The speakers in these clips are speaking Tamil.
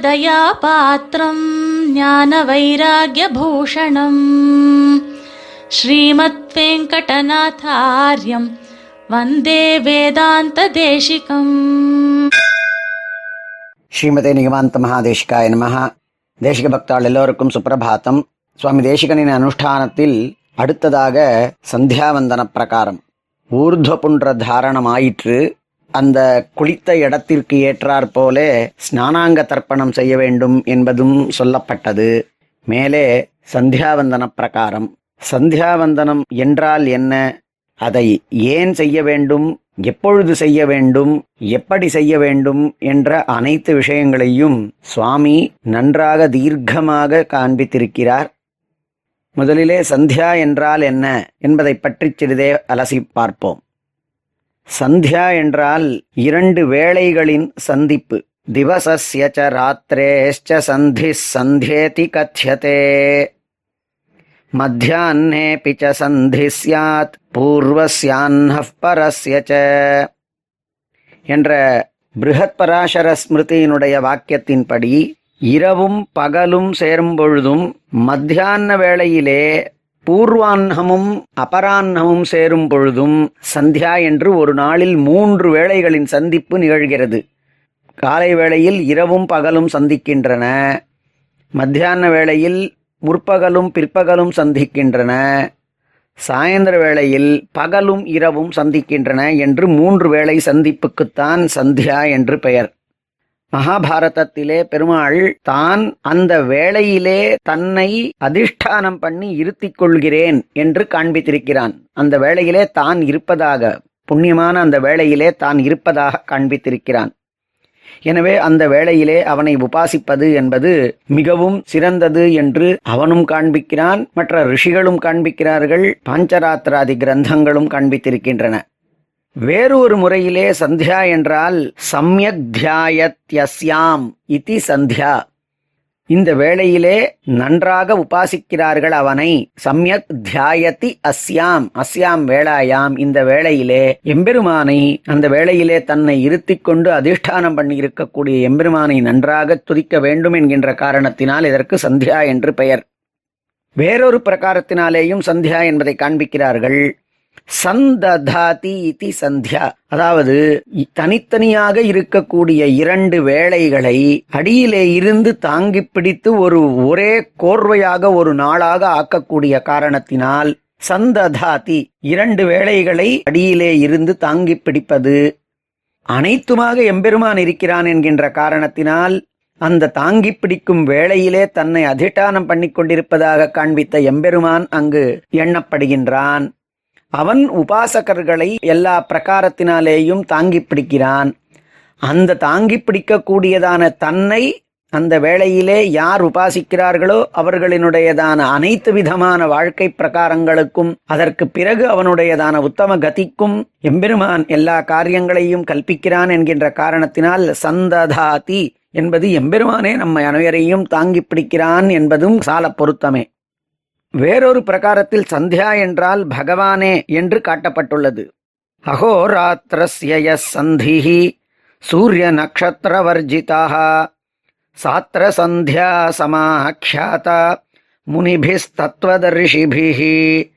ராமானுஜதயாபாத்திரம் ஞான வைராகியபூஷணம் ஸ்ரீமத் வெங்கடநாதாரியம் வந்தே வேதாந்த தேசிகம் ஸ்ரீமதே நிகமாந்த மகாதேசிகாய நம தேசிக பக்தாள் எல்லோருக்கும் சுப்பிரபாத்தம் சுவாமி தேசிகனின் அனுஷ்டானத்தில் அடுத்ததாக சந்தியாவந்தன பிரகாரம் ஊர்துவ புன்ற தாரணம் ஆயிற்று அந்த குளித்த இடத்திற்கு ஏற்றாற் போலே ஸ்நானாங்க தர்ப்பணம் செய்ய வேண்டும் என்பதும் சொல்லப்பட்டது. மேலே சந்தியாவந்தன பிரகாரம். சந்தியாவந்தனம் என்றால் என்ன? அதை ஏன் செய்ய வேண்டும்? எப்பொழுது செய்ய வேண்டும்? எப்படி செய்ய வேண்டும்? என்ற அனைத்து விஷயங்களையும் சுவாமி நன்றாக தீர்க்கமாக காண்பித்திருக்கிறார். முதலிலே சந்தியா என்றால் என்ன என்பதை பற்றி சிறிதே அலசி பார்ப்போம். சந்தியா என்றால் இரண்டு வேளைகளின் சந்திப்பு. திவசஸ்ய ச சந்தி சந்தேதி கத்தியதே மத்தியான்னேபி ச சந்தி ஸ்யாத் பூர்வஸ்யான்னः பரஸ்ய என்ற பிருகத் பராசர ஸ்மிருதியினுடைய வாக்கியத்தின்படி இரவும் பகலும் சேரும் பொழுதும் மத்தியான வேளையிலே பூர்வான்னமும் அபரான்னமும் சேரும் பொழுதும் சந்தியா என்று ஒரு நாளில் மூன்று வேளைகளின் சந்திப்பு நிகழ்கிறது. காலை வேளையில் இரவும் பகலும் சந்திக்கின்றன. மத்தியான வேளையில் முற்பகலும் பிற்பகலும் சந்திக்கின்றன. சாயந்தர வேளையில் பகலும் இரவும் சந்திக்கின்றன என்று மூன்று வேளை சந்திப்புக்குத்தான் சந்தியா என்று பெயர். மகாபாரதத்திலே பெருமாள் தான் அந்த வேளையிலே தன்னை அதிஷ்டானம் பண்ணி இருத்திக் கொள்கிறேன் என்று காண்பித்திருக்கிறான். அந்த வேளையிலே தான் இருப்பதாக புண்ணியமான அந்த வேளையிலே தான் இருப்பதாக காண்பித்திருக்கிறான். எனவே அந்த வேளையிலே அவனை உபாசிப்பது என்பது மிகவும் சிறந்தது என்று அவனும் காண்பிக்கிறான் மற்ற ரிஷிகளும் காண்பிக்கிறார்கள் பாஞ்சராத்திராதி கிரந்தங்களும் காண்பித்திருக்கின்றன. வேறொரு முறையிலே சந்தியா என்றால் சம்யக் தியாயத்யஸ்யாம் இதி சந்தியா. இந்த வேளையிலே நன்றாக உபாசிக்கிறார்கள் அவனை சம்யக் தியாயதி அஸ்யாம். அஸ்யாம் வேளாயாம். இந்த வேளையிலே எம்பெருமானை அந்த வேளையிலே தன்னை இருத்திக் கொண்டு அதிஷ்டானம் பண்ணி இருக்கக்கூடிய எம்பெருமானை நன்றாக துதிக்க வேண்டும் என்கின்ற காரணத்தினால் இதற்கு சந்தியா என்று பெயர். வேறொரு பிரகாரத்தினாலேயும் சந்தியா என்பதை காண்பிக்கிறார்கள். சந்ததாதி இதி சந்தியா. அதாவது தனித்தனியாக இருக்கக்கூடிய இரண்டு வேளைகளை அடியிலே இருந்து தாங்கி பிடித்து ஒரு ஒரே கோர்வையாக ஒரு நாளாக ஆக்கக்கூடிய காரணத்தினால் சந்ததாதி இரண்டு வேளைகளை அடியிலே இருந்து தாங்கி பிடிப்பது அனைத்துமாக எம்பெருமான் இருக்கிறான் என்கின்ற காரணத்தினால் அந்த தாங்கி பிடிக்கும் வேளையிலே தன்னை அதிஷ்டானம் பண்ணி கொண்டிருப்பதாக காண்பித்த எம்பெருமான் அங்கு எண்ணப்படுகின்றான். அவன் உபாசகர்களை எல்லா பிரகாரத்தினாலேயும் தாங்கி பிடிக்கிறான். அந்த தாங்கி பிடிக்கக்கூடியதான தன்னை அந்த வேளையிலே யார் உபாசிக்கிறார்களோ அவர்களினுடையதான அனைத்து விதமான வாழ்க்கை பிரகாரங்களுக்கும் அதற்கு பிறகு அவனுடையதான உத்தம கதிக்கும் எம்பெருமான் எல்லா காரியங்களையும் கல்பிக்கிறான் என்கின்ற காரணத்தினால் சந்ததாதி என்பது எம்பெருமானே நம்ம அனைவரையும் தாங்கி பிடிக்கிறான் என்பதும் சால பொருத்தமே. வேறொரு பிரகாரத்தில் சந்தியா என்றால் பகவானே என்று காட்டப்பட்டுள்ளது. அகோராத்திரஸ்ய சந்திஹி சூரிய நக்ஷத்திரவர்ஜிதாக சாத்திர சந்தியா சமாக்கியாதா முனிபிஸ்தத்வதர்ஷிபிஹி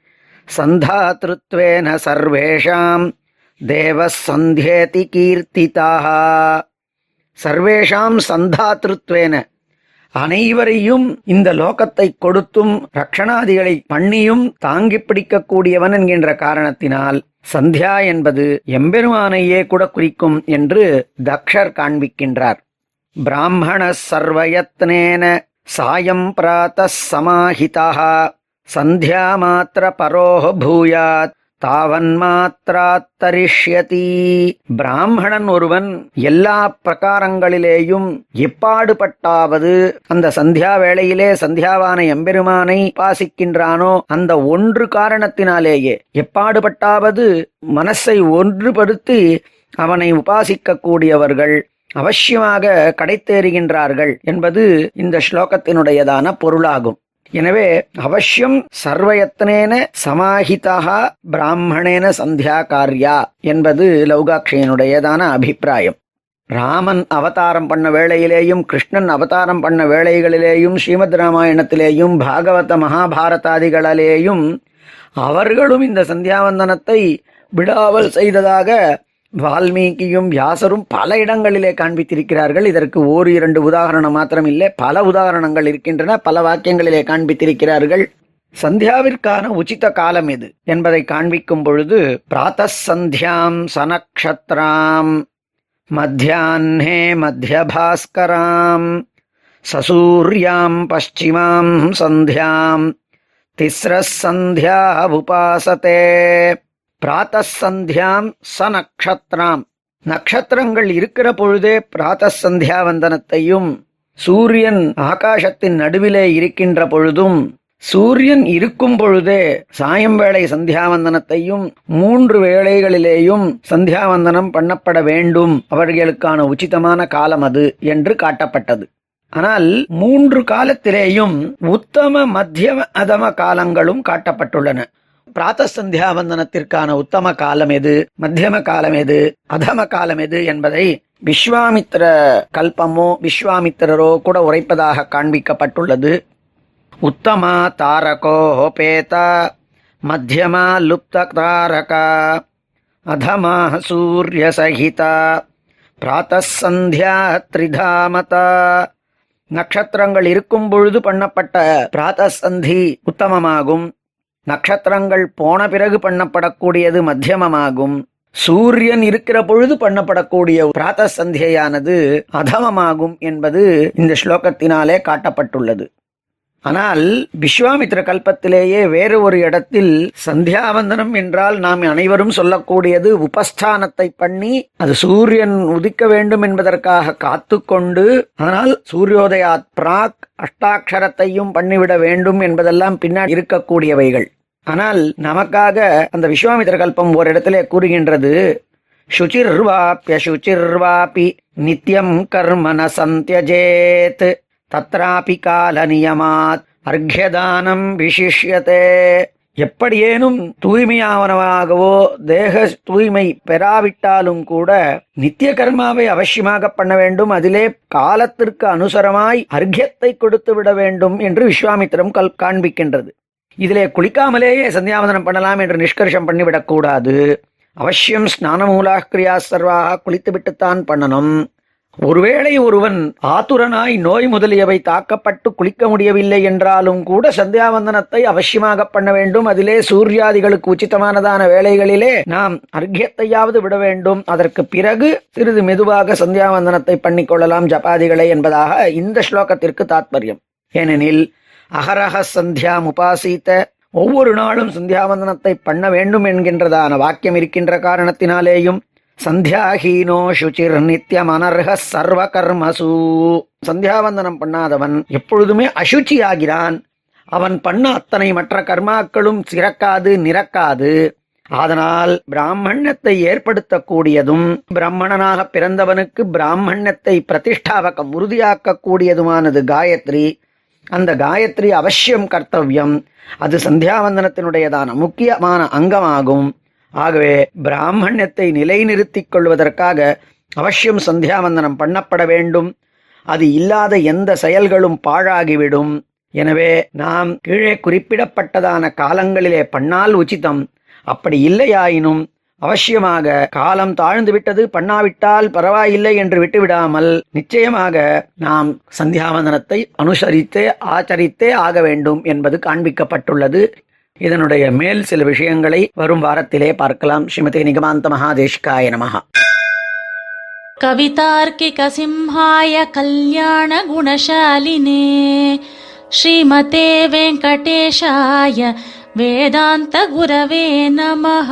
சந்தாத்ருத்வேன சர்வேஷாம் தேவசந்தேதி கீர்த்திதாக சர்வேஷாம் சந்தாத்ருத்வேன அனைவரையும் இந்த லோகத்தை கொடுத்தும் ரக்ஷணாதிகளை பண்ணியும் தாங்கி பிடிக்கக்கூடியவன் என்கின்ற காரணத்தினால் சந்தியா என்பது எம்பெருமானையே கூட குறிக்கும் என்று தக்ஷர் காண்பிக்கின்றார். பிராமண சர்வயத்னேன சாயம் பிராத்த சமாஹிதா சந்தியா மாத்திர பரோஹ பூயாத். தாவன்மாத்திராத்தரிஷ்யதி. பிராமணன் ஒருவன் எல்லா பிரகாரங்களிலேயும் எப்பாடுபட்டாவது அந்த சந்தியா வேளையிலே சந்தியாவான எம்பெருமானை உபாசிக்கின்றானோ அந்த ஒன்று காரணத்தினாலேயே எப்பாடுபட்டாவது மனசை ஒன்றுபடுத்தி அவனை உபாசிக்கக்கூடியவர்கள் அவசியமாக கடைத்தேறுகின்றார்கள் என்பது இந்த ஸ்லோகத்தினுடையதான பொருளாகும். எனவே அவசியம் சர்வயத்னேன சமாஹிதா பிராமணேன சந்தியா காரியா என்பது லௌகாட்சியனுடையதான அபிப்பிராயம். ராமன் அவதாரம் பண்ண வேளையிலேயும் கிருஷ்ணன் அவதாரம் பண்ண வேளைகளிலேயும் ஸ்ரீமத் ராமாயணத்திலேயும் பாகவத மகாபாரதாதிகளிலேயும் அவர்களும் இந்த சந்தியாவந்தனத்தை விடாமல் செய்ததாக வால்மீகியும் வியாசரும் பல இடங்களிலே காண்பித்திருக்கிறார்கள். இதற்கு ஓர் இரண்டு உதாரணம் மாத்திரம் இல்லை பல உதாரணங்கள் இருக்கின்றன. பல வாக்கியங்களிலே காண்பித்திருக்கிறார்கள். சந்தியாவிற்கான உச்சித காலம் எது என்பதை காண்பிக்கும் பொழுது பிராத்த சந்தியாம் சனக்ஷத்ராம் மத்தியான்னே மத்தியபாஸ்கராம் சசூர்யாம் பஷ்டிமாம் சந்தியாம் திஸ்ர சந்தியா உபாசத்தே பிராத்த சந்தியாம் ச நக்ஷத்ராம் நட்சத்திரங்கள் இருக்கிற பொழுதே பிராத்த வந்தனத்தையும் சூரியன் ஆகாசத்தின் நடுவிலே இருக்கின்ற பொழுதும் சூரியன் இருக்கும் பொழுதே சாயம்வேளை சந்தியாவந்தனத்தையும் மூன்று வேளைகளிலேயும் சந்தியாவந்தனம் பண்ணப்பட வேண்டும். அவர்களுக்கான உச்சிதமான காலம் அது என்று காட்டப்பட்டது. ஆனால் மூன்று காலத்திலேயும் உத்தம மத்தியம அதம காலங்களும் காட்டப்பட்டுள்ளன. பிராத்த சந்தியாவந்தனத்திற்கான உத்தம காலம் எது மத்தியம காலம் எது அதம காலம் எது என்பதை விஸ்வாமித்திர கல்பமோ விஸ்வாமித்திரரோ கூட உரைப்பதாக காண்பிக்கப்பட்டுள்ளது. உத்தமா தாரகோபேத மத்தியமா லுப்த தாரகா அதமா சூரியசகித பிராத்தசந்தியா த்ரிதாமதா. நட்சத்திரங்கள் இருக்கும் பொழுது பண்ணப்பட்ட பிராத்தசந்தி உத்தமமாகும். நட்சத்திரங்கள் போன பிறகு பண்ணப்படக்கூடியது மத்தியமமாகும். சூரியன் இருக்கிற பொழுது பண்ணப்படக்கூடிய பிராத்த சந்தியானது அதமமாகும் என்பது இந்த ஸ்லோகத்தினாலே காட்டப்பட்டுள்ளது. ஆனால் விஸ்வாமித்ர கல்பத்திலேயே வேறு ஒரு இடத்தில் சந்தியாவந்தனம் என்றால் நாம் அனைவரும் சொல்லக்கூடியது உபஸ்தானத்தை பண்ணி அது சூரியன் உதிக்க வேண்டும் என்பதற்காக காத்து கொண்டு ஆனால் சூரியோதயாத் பிராக் அஷ்டாட்சரத்தையும் பண்ணிவிட வேண்டும் என்பதெல்லாம் பின்னாடி இருக்கக்கூடியவைகள். ஆனால் நமக்காக அந்த விஸ்வாமித்திர கல்பம் ஒரு கூறுகின்றது சுச்சிர்வாப்பிய சுச்சிர்வாபி நித்யம் கர்மன சந்தியஜேத் தத்ராபி கால நியமாத் அர்க்யதானம் விசிஷ்யதே. எப்படியேனும் தூய்மையானவனாகவோ தேக தூய்மை பெறாவிட்டாலும் கூட நித்திய கர்மாவை அவசியமாக பண்ண வேண்டும். அதிலே காலத்திற்கு அனுசரமாய் அர்க்யத்தை கொடுத்து விட வேண்டும் என்று விஸ்வாமித்திரம் கல் காண்பிக்கின்றது. இதிலே குளிக்காமலேயே சந்தியாவந்தனம் பண்ணலாம் என்று நிஷ்கர்ஷம் பண்ணிவிடக்கூடாது. அவசியம் ஸ்நானமூலா கிரியா சர்வாக குளித்துவிட்டுத்தான் பண்ணணும். ஒருவேளை ஒருவன் ஆத்துரனாய் நோய் முதலியவை தாக்கப்பட்டு குளிக்க முடியவில்லை என்றாலும் கூட சந்தியாவந்தனத்தை அவசியமாக பண்ண வேண்டும். அதிலே சூர்யாதிகளுக்கு உச்சிதமானதான வேளைகளிலே நாம் அர்க்கியத்தையாவது விட வேண்டும். அதற்கு பிறகு சிறிது மெதுவாக சந்தியாவந்தனத்தை பண்ணிக்கொள்ளலாம் ஜபாதிகளை என்பதாக இந்த ஸ்லோகத்திற்கு தாத்பரியம். ஏனெனில் அகரக சந்தியா முபாசித்த ஒவ்வொரு நாளும் சந்தியாவந்தனத்தை பண்ண வேண்டும் என்கின்றதான வாக்கியம் இருக்கின்ற காரணத்தினாலேயும் சந்தியாஹீனோ சுச்சிர் நித்தியமனர்ஹ சர்வ கர்மசு சந்தியாவந்தனம் பண்ணாதவன் எப்பொழுதுமே அசுச்சியாகிறான். அவன் பண்ண அத்தனை மற்ற கர்மாக்களும் சிறக்காது நிரக்காது அதனால் பிராமணத்தை ஏற்படுத்தக்கூடியதும் பிராமணனாக பிறந்தவனுக்கு பிராமணத்தை பிரதிஷ்டாவகம் உறுதியாக்கக்கூடியதுமானது காயத்ரி. அந்த காயத்ரி அவசியம் கர்த்தவியம். அது சந்தியாவந்தனத்தினுடையதான முக்கியமான அங்கமாகும். ஆகவே பிராமணியத்தை நிலைநிறுத்திக் கொள்வதற்காக அவசியம் சந்தியாவந்தனம் பண்ணப்பட வேண்டும். அது இல்லாத எந்த செயல்களும் பாழாகிவிடும். எனவே நாம் கீழே குறிப்பிடப்பட்டதான காலங்களிலே பண்ணால் உச்சிதம். அப்படி இல்லையாயினும் அவசியமாக காலம் தாழ்ந்து விட்டது பண்ணாவிட்டால் பரவாயில்லை என்று விட்டுவிடாமல் நிச்சயமாக நாம் சந்தியாவந்தனத்தை அனுசரித்தே ஆச்சரித்தே ஆக வேண்டும் என்பது காண்பிக்கப்பட்டுள்ளது. இதனுடைய மேல் சில விஷயங்களை வரும் வாரத்திலே பார்க்கலாம் ஸ்ரீமதி நிகமாந்த மகாதேஷ்காய நமஹா कवितार्किकसिंहाय कल्याणगुणशालिने श्रीमते वेङ्कटेशाय वेदान्तगुरवे नमः